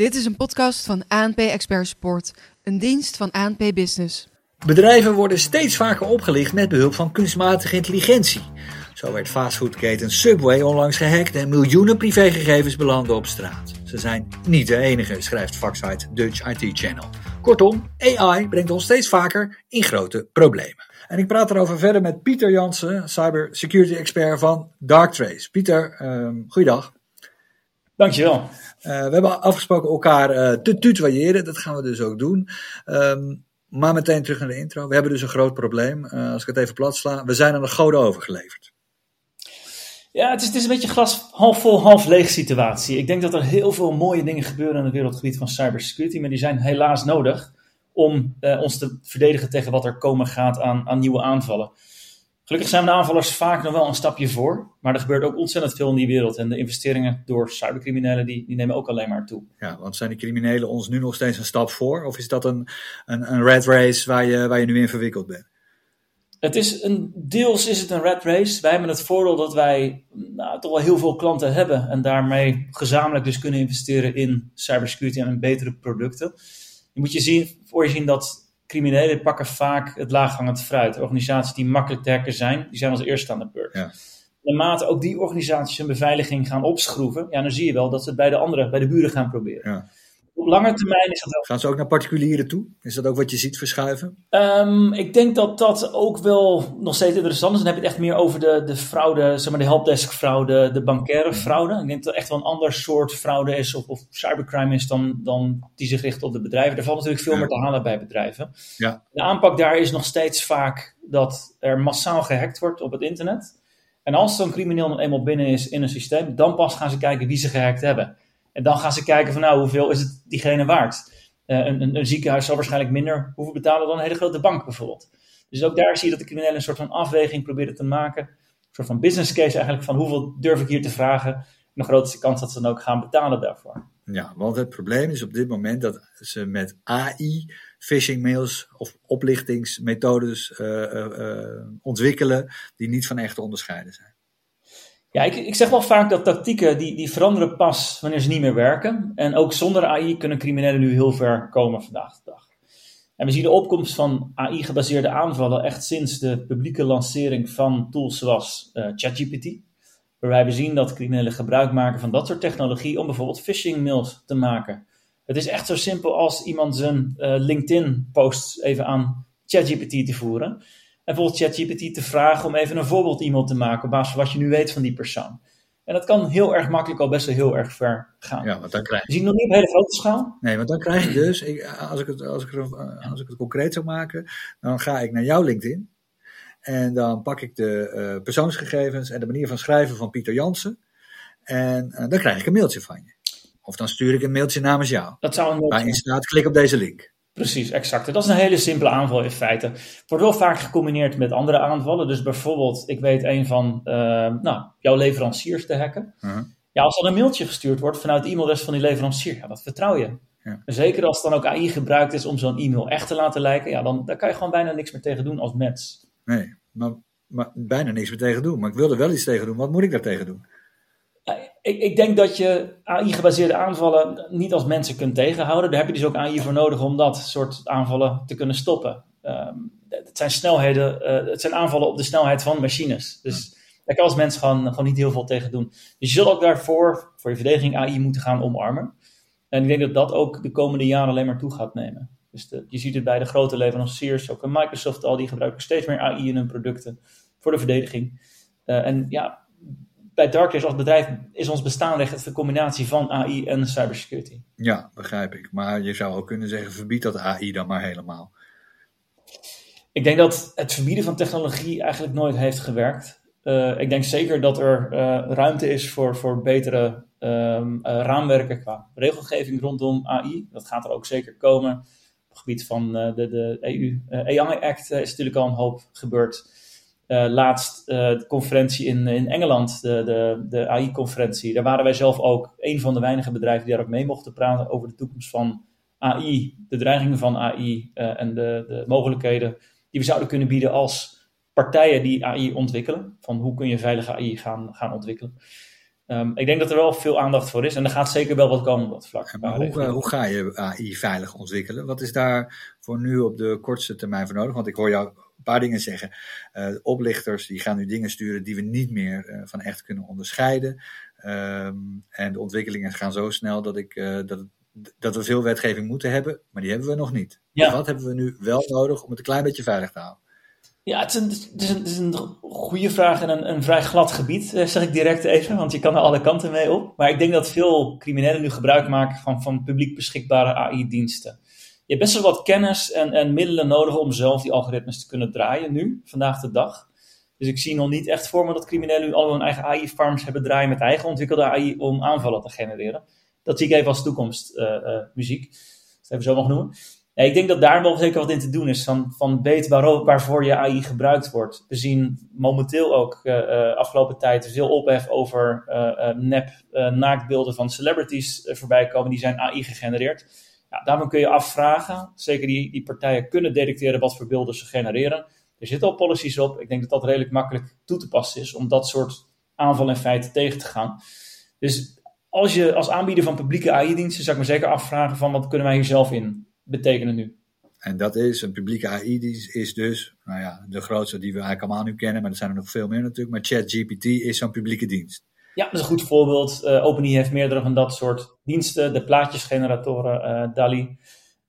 Dit is een podcast van ANP Expert Support, een dienst van ANP Business. Bedrijven worden steeds vaker opgelicht met behulp van kunstmatige intelligentie. Zo werd fastfoodketen Subway onlangs gehackt en miljoenen privégegevens belanden op straat. Ze zijn niet de enige, schrijft vaksite Dutch IT Channel. Kortom, AI brengt ons steeds vaker in grote problemen. En ik praat erover verder met Pieter Jansen, cybersecurity expert van Darktrace. Pieter, um, goeiedag. Dankjewel. Uh, we hebben afgesproken elkaar uh, te tutoyeren, dat gaan we dus ook doen. Um, maar meteen terug naar de intro. We hebben dus een groot probleem. Uh, als ik het even plat sla, we zijn aan de goden overgeleverd. Ja, het is, het is een beetje glas half vol, half leeg situatie. Ik denk dat er heel veel mooie dingen gebeuren in het wereldgebied van cybersecurity, maar die zijn helaas nodig om ons te verdedigen tegen wat er komen gaat aan, aan nieuwe aanvallen. Gelukkig zijn de aanvallers vaak nog wel een stapje voor, maar er gebeurt ook ontzettend veel in die wereld. En de investeringen door cybercriminelen die, die nemen ook alleen maar toe. Ja, want zijn de criminelen ons nu nog steeds een stap voor? Of is dat een, een, een red race waar je, waar je nu in verwikkeld bent? Het is een, deels is het een red race. Wij hebben het voordeel dat wij nou, toch wel heel veel klanten hebben en daarmee gezamenlijk dus kunnen investeren in cybersecurity en in betere producten. Je moet je zien, voor je zien dat criminelen pakken vaak het laaghangend fruit. Organisaties die makkelijk te hacken zijn, die zijn als eerste aan de beurt. Ja. Naarmate ook die organisaties hun beveiliging gaan opschroeven, ja, dan zie je wel dat ze het bij de andere, bij de buren gaan proberen. Ja op lange termijn is dat wel. Gaan ze ook naar particulieren toe? Is dat ook wat je ziet verschuiven? Um, ik denk dat dat ook wel nog steeds interessant is. Dan heb je het echt meer over de, de fraude, zeg maar de helpdesk fraude, de bankaire fraude. Ik denk dat het echt wel een ander soort fraude is of, of cybercrime is dan, dan die zich richt op de bedrijven. Er valt natuurlijk veel meer te halen bij bedrijven. Ja. De aanpak daar is nog steeds vaak dat er massaal gehackt wordt op het internet. En als zo'n crimineel eenmaal binnen is in een systeem, dan pas gaan ze kijken wie ze gehackt hebben. En dan gaan ze kijken van nou, hoeveel is het diegene waard? Uh, een, een, een, ziekenhuis zal waarschijnlijk minder hoeven betalen dan een hele grote bank bijvoorbeeld. Dus ook daar zie je dat de criminelen een soort van afweging proberen te maken. Een soort van business case eigenlijk van hoeveel durf ik hier te vragen. En de grootste kans dat ze dan ook gaan betalen daarvoor. Ja, want het probleem is op dit moment dat ze met AI phishing mails of oplichtingsmethodes uh, uh, ontwikkelen die niet van echt te onderscheiden zijn. Ja, ik, ik zeg wel vaak dat tactieken die, die veranderen pas wanneer ze niet meer werken. En ook zonder AI kunnen criminelen nu heel ver komen vandaag de dag. En we zien de opkomst van AI-gebaseerde aanvallen echt sinds de publieke lancering van tools zoals uh, ChatGPT. Waarbij we zien dat criminelen gebruik maken van dat soort technologie om bijvoorbeeld phishing mails te maken. Het is echt zo simpel als iemand zijn uh, LinkedIn-posts even aan ChatGPT te voeren. En bijvoorbeeld ChatGPT te vragen om even een voorbeeld e-mail te maken op basis van wat je nu weet van die persoon. En dat kan heel erg makkelijk al best wel heel erg ver gaan. Ja, want dan krijg je... Je ziet nog niet op hele grote schaal. Nee, want dan krijg je dus, ik, als, ik het, als, ik, als ik het concreet zou maken, dan ga ik naar jouw LinkedIn. En dan pak ik de uh, persoonsgegevens en de manier van schrijven van Pieter Jansen. En uh, dan krijg ik een mailtje van je. Of dan stuur ik een mailtje namens jou. Dat zou een mailtje Waarin staat, klik op deze link. Precies, exact. Dat is een hele simpele aanval in feite. Wordt wel vaak gecombineerd met andere aanvallen. Dus bijvoorbeeld, ik weet een van uh, nou, jouw leveranciers te hacken. Uh-huh. Ja, als dan een mailtje gestuurd wordt vanuit de e-mailadres van die leverancier, ja, dat vertrouw je. Ja. Zeker als dan ook AI gebruikt is om zo'n e-mail echt te laten lijken, ja, dan daar kan je gewoon bijna niks meer tegen doen als mens. Nee, maar, maar bijna niks meer tegen doen. Maar ik wil er wel iets tegen doen. Wat moet ik daar tegen doen? Ik, ik, denk dat je AI-gebaseerde aanvallen niet als mensen kunt tegenhouden. Daar heb je dus ook AI voor nodig om dat soort aanvallen te kunnen stoppen. Um, het zijn snelheden, uh, het zijn aanvallen op de snelheid van machines. Dus daar kan als mens gewoon, gewoon niet heel veel tegen doen. Dus je zult ook daarvoor, voor je verdediging, AI moeten gaan omarmen. En ik denk dat dat ook de komende jaren alleen maar toe gaat nemen. Dus de, je ziet het bij de grote leveranciers, ook in Microsoft al, die gebruiken steeds meer AI in hun producten voor de verdediging. Uh, en ja, bij Darktrace als bedrijf is ons bestaan echt de combinatie van AI en cybersecurity. Ja, begrijp ik. Maar je zou ook kunnen zeggen, verbied dat AI dan maar helemaal. Ik denk dat het verbieden van technologie eigenlijk nooit heeft gewerkt. Uh, ik denk zeker dat er uh, ruimte is voor, voor betere um, uh, raamwerken qua regelgeving rondom AI. Dat gaat er ook zeker komen. Op het gebied van de, de EU AI Act is natuurlijk al een hoop gebeurd. Uh, laatst uh, de conferentie in, in Engeland, de, de, de AI-conferentie. Daar waren wij zelf ook een van de weinige bedrijven die daar ook mee mochten praten over de toekomst van AI, de dreigingen van AI eh, en de, de mogelijkheden die we zouden kunnen bieden als partijen die AI ontwikkelen. Van hoe kun je veilige AI gaan, gaan ontwikkelen. Um, ik denk dat er wel veel aandacht voor is en er gaat zeker wel wat komen op dat vlak. Hoe, hoe, ga je AI veilig ontwikkelen? Wat is daar voor nu op de kortste termijn voor nodig? Want ik hoor jou een paar dingen zeggen. Uh, oplichters die gaan nu dingen sturen die we niet meer uh, van echt kunnen onderscheiden. Um, en de ontwikkelingen gaan zo snel dat, ik, uh, dat, dat we veel wetgeving moeten hebben, maar die hebben we nog niet. Ja. Dus wat hebben we nu wel nodig om het een klein beetje veilig te houden? Ja, het is een, het is een, het is een goede vraag en een, een, vrij glad gebied, zeg ik direct even, want je kan er alle kanten mee op. Maar ik denk dat veel criminelen nu gebruik maken van, van publiek beschikbare AI-diensten. Je hebt best wel wat kennis en, en middelen nodig om zelf die algoritmes te kunnen draaien nu, vandaag de dag. Dus ik zie nog niet echt voor me dat criminelen nu allemaal hun eigen AI-farms hebben draaien met eigen ontwikkelde AI om aanvallen te genereren. Dat zie ik even als toekomstmuziek, uh, uh, dat even zo mag noemen. Ja, ik denk dat daar wel zeker wat in te doen is, van, van weet waar, waarvoor je AI gebruikt wordt. We zien momenteel ook uh, afgelopen tijd veel ophef over nep naaktbeelden van celebrities voorbij komen, die zijn AI gegenereerd. Ja, kun je afvragen, zeker die, die partijen kunnen detecteren wat voor beelden ze genereren. Er zitten al policies op. Ik denk dat dat redelijk makkelijk toe te passen is om dat soort aanvallen in feite tegen te gaan. Dus als je als aanbieder van publieke AI-diensten, zou ik me zeker afvragen van wat kunnen wij hier zelf in betekenen nu? En dat is, een publieke AI-dienst is dus, nou ja, de grootste die we eigenlijk allemaal nu kennen, maar er zijn er nog veel meer natuurlijk. Maar ChatGPT is zo'n publieke dienst. Ja, dat is een goed voorbeeld. Uh, OpenAI heeft meerdere van dat soort diensten. De plaatjesgeneratoren, uh, DALI.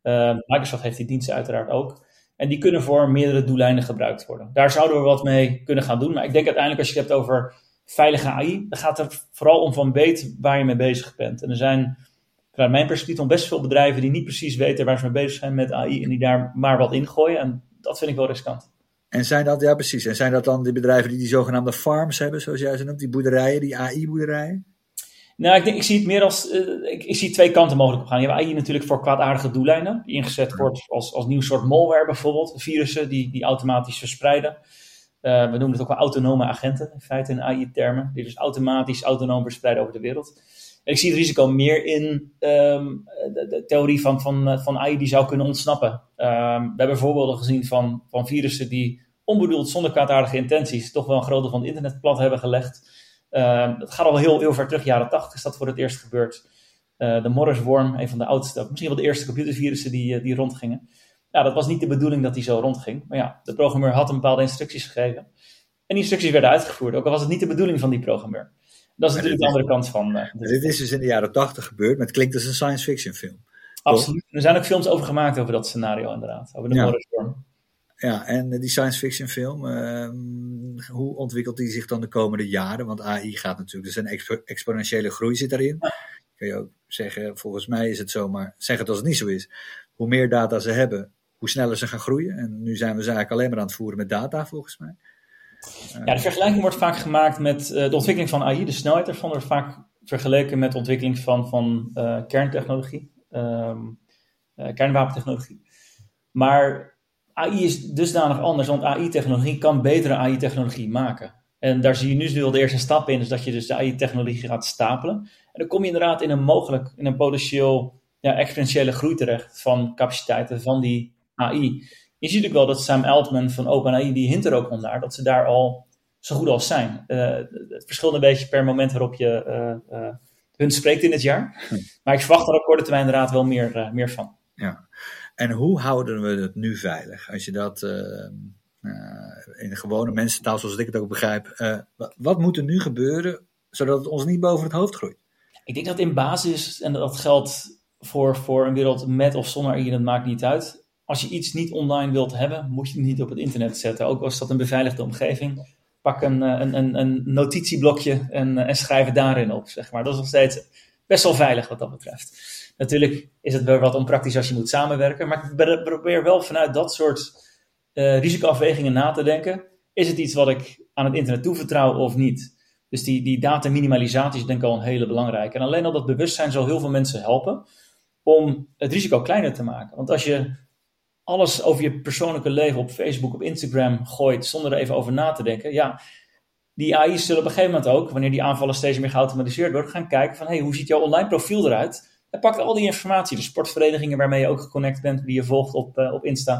Uh, Microsoft heeft die diensten uiteraard ook. En die kunnen voor meerdere doeleinden gebruikt worden. Daar zouden we wat mee kunnen gaan doen. Maar ik denk uiteindelijk als je het hebt over veilige AI, dan gaat het vooral om van weet waar je mee bezig bent. En er zijn, vanuit mijn perspectief, best veel bedrijven die niet precies weten waar ze mee bezig zijn met AI en die daar maar wat in gooien. En dat vind ik wel riskant. En zijn dat, ja precies, en zijn dat dan die bedrijven die die zogenaamde farms hebben, zoals jij ze noemt, die boerderijen, die AI-boerderijen? Nou, ik, denk, ik zie het meer als. Uh, ik, ik, zie twee kanten mogelijk op gaan. Je hebt AI natuurlijk voor kwaadaardige doeleinden, die ingezet wordt als, als nieuw soort malware bijvoorbeeld. Virussen die, die automatisch verspreiden. Uh, we noemen het ook wel autonome agenten, in feite in AI-termen. Die dus automatisch, autonoom verspreiden over de wereld. Ik zie het risico meer in um, de, theorie van, van, van AI die zou kunnen ontsnappen. Um, we hebben voorbeelden gezien van, van virussen die onbedoeld zonder kwaadaardige intenties toch wel een groot deel van het internet plat hebben gelegd. Uh, dat gaat al heel, heel ver terug, jaren 80 is dat voor het eerst gebeurd. Uh, de Morris-worm, een van de oudste, misschien wel de eerste computervirussen die, uh, die rondgingen. Ja, dat was niet de bedoeling dat die zo rondging. Maar ja, de programmeur had een bepaalde instructies gegeven. En die instructies werden uitgevoerd, ook al was het niet de bedoeling van die programmeur. Dat is natuurlijk de andere kant van. Uh, dit is dus in de jaren 80 gebeurd, maar het klinkt als een science fiction film. Absoluut. Er zijn ook films over gemaakt over dat scenario, inderdaad. Over de ja. Morris-worm. Ja, en die science fiction film, uh, hoe ontwikkelt die zich dan de komende jaren? Want AI gaat natuurlijk, dus een expo exponentiële groei zit daarin. Ja. Kun je ook zeggen, volgens mij is het zo, maar zeg het als het niet zo is. Hoe meer data ze hebben, hoe sneller ze gaan groeien. En nu zijn we ze eigenlijk alleen maar aan het voeren met data, volgens mij. Ja, de vergelijking wordt vaak gemaakt met uh, de ontwikkeling van AI. De snelheid ervan wordt vaak vergeleken met de ontwikkeling van, van uh, kerntechnologie, um, kernwapentechnologie. Maar AI is dusdanig anders, want AI-technologie kan betere AI-technologie maken. En daar zie je nu dus wel de eerste stap in, is dat je dus de AI-technologie gaat stapelen. En dan kom je inderdaad in een mogelijk, in een potentieel ja, exponentiële groei terecht van capaciteiten van die AI. Je ziet natuurlijk wel dat Sam Altman van OpenAI, die hint er ook om naar, dat ze daar al zo goed als zijn. Uh, het verschilt een beetje per moment waarop je uh, uh, hun spreekt in het jaar. Hm. Maar ik verwacht er op korte termijn inderdaad wel meer, meer van. Ja. En hoe houden we het nu veilig? Als je dat in de gewone mensentaal, zoals ik het ook begrijp, wat moet er nu gebeuren zodat het ons niet boven het hoofd groeit? Ik denk dat in basis, en dat geldt voor, voor een wereld met of zonder AI, dat maakt niet uit. Als je iets niet online wilt hebben, moet je het niet op het internet zetten. Ook als dat een beveiligde omgeving. Pak een, een, een, een notitieblokje en, en schrijf het daarin op. Zeg maar. Dat is nog steeds best wel veilig wat dat betreft. Natuurlijk is het wel wat onpraktisch als je moet samenwerken, maar ik probeer wel vanuit dat soort uh, risicoafwegingen na te denken. Is het iets wat ik aan het internet toevertrouw of niet? Dus die, die data minimalisatie is denk ik al een hele belangrijke. En alleen al dat bewustzijn zal heel veel mensen helpen om het risico kleiner te maken. Want als je alles over je persoonlijke leven op Facebook, op Instagram gooit zonder er even over na te denken, ja, die AI's zullen op een gegeven moment ook, wanneer die aanvallen steeds meer geautomatiseerd worden, gaan kijken van, hey, hoe ziet jouw online profiel eruit? Hij pakt al die informatie, de sportverenigingen waarmee je ook geconnect bent, die je volgt op, uh, op Insta.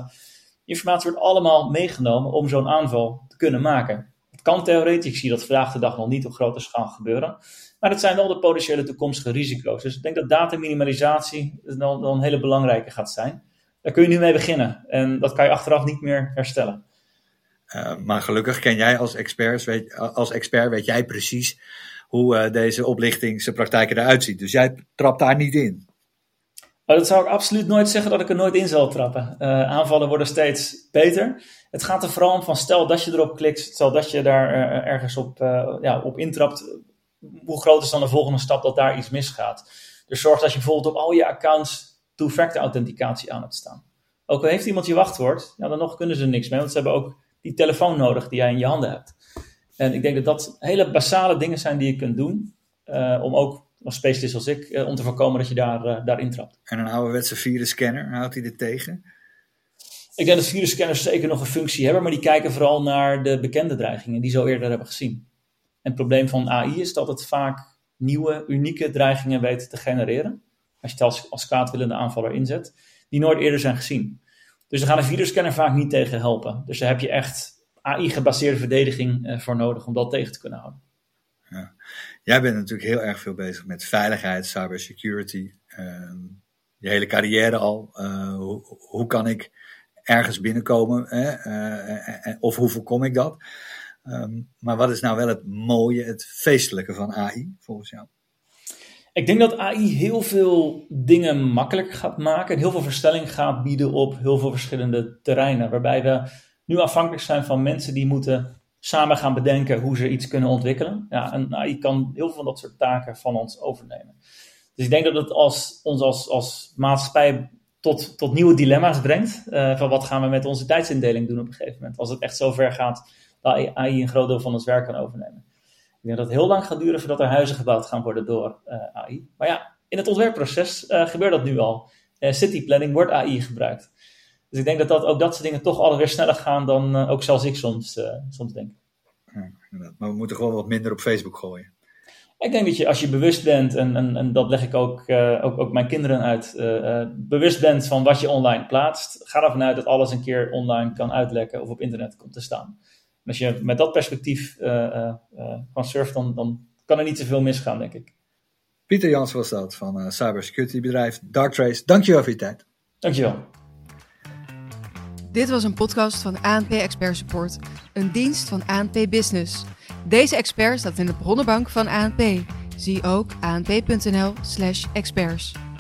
Die informatie wordt allemaal meegenomen om zo'n aanval te kunnen maken. Het Het kan theoretisch, ik zie dat vandaag de dag nog niet op grote schaal gebeuren. Maar dat zijn wel de potentiële toekomstige risico's. Dus ik denk dat dataminimalisatie dan, dan een hele belangrijke gaat zijn. Daar kun je nu mee beginnen. En dat kan je achteraf niet meer herstellen. Uh, maar gelukkig ken jij als, experts, weet, als expert, weet jij precies hoe uh, deze oplichtingspraktijken eruit zien. Dus jij trapt daar niet in. Maar dat zou ik absoluut nooit zeggen dat ik er nooit in zal trappen. Uh, aanvallen worden steeds beter. Het gaat er vooral om van stel dat je erop klikt, stel dat je daar ergens op, ja, op intrapt. Hoe groot is dan de volgende stap dat daar iets misgaat? Dus zorg dat je bijvoorbeeld op al je accounts two-factor authenticatie aan hebt staan. Ook al heeft iemand je wachtwoord, ja, dan nog kunnen ze er niks mee, want ze hebben ook die telefoon nodig die jij in je handen hebt. En ik denk dat dat hele basale dingen zijn die je kunt doen, uh, om ook als specialist als ik, uh, om te voorkomen dat je daar, uh, daarin trapt. En een ouderwetse virusscanner, houdt hij dit tegen? Ik denk dat virusscanners zeker nog een functie hebben, maar die kijken vooral naar de bekende dreigingen die ze al eerder hebben gezien. En het probleem van AI is dat het vaak nieuwe, unieke dreigingen weet te genereren als je het als, als kwaadwillende aanvaller inzet, die nooit eerder zijn gezien. Dus daar gaat een virusscanner vaak niet tegen helpen. Dus daar heb je echt AI-gebaseerde verdediging uh, voor nodig om dat tegen te kunnen houden. Ja. Jij bent natuurlijk heel erg veel bezig met veiligheid, cybersecurity. Uh, je hele carrière al. Uh, hoe, kan ik ergens binnenkomen? Uh, of hoe voorkom ik dat? Um, maar wat is nou wel het mooie, het feestelijke van AI volgens jou? Ik denk dat AI heel veel dingen makkelijker gaat maken. En heel veel verstelling gaat bieden op heel veel verschillende terreinen. Waarbij we nu afhankelijk zijn van mensen die moeten samen gaan bedenken hoe ze iets kunnen ontwikkelen. Ja, en AI kan heel veel van dat soort taken van ons overnemen. Dus ik denk dat het als, ons als, als maatschappij tot, tot nieuwe dilemma's brengt. Uh, van wat gaan we met onze tijdsindeling doen op een gegeven moment. Als het echt zover gaat dat AI een groot deel van ons werk kan overnemen. Ik denk dat het heel lang gaat duren voordat er huizen gebouwd gaan worden door eh, AI. Maar ja, in het ontwerpproces uh, gebeurt dat nu al. Uh, cityplanning wordt AI gebruikt. Dus ik denk dat, dat ook dat soort dingen toch altijd weer sneller gaan dan ook zelfs ik soms, soms denk. Ja, maar we moeten gewoon wat minder op Facebook gooien. Ik denk dat je als je bewust bent, en, en, en dat leg ik ook, ook, ook mijn kinderen uit, bewust bent van wat je online plaatst, ga ervan uit dat alles een keer online kan uitlekken of op internet komt te staan als je met dat perspectief uh, kan surfen, dan, dan kan er niet zoveel misgaan, denk ik. Pieter Jans was dat van uh, cybersecurity bedrijf Darktrace. Dankjewel voor je tijd. Dankjewel. Dit was een podcast van ANP Expert Support, een dienst van ANP Business. Deze expert staat in de bronnenbank van ANP. Zie ook anp.nl/experts.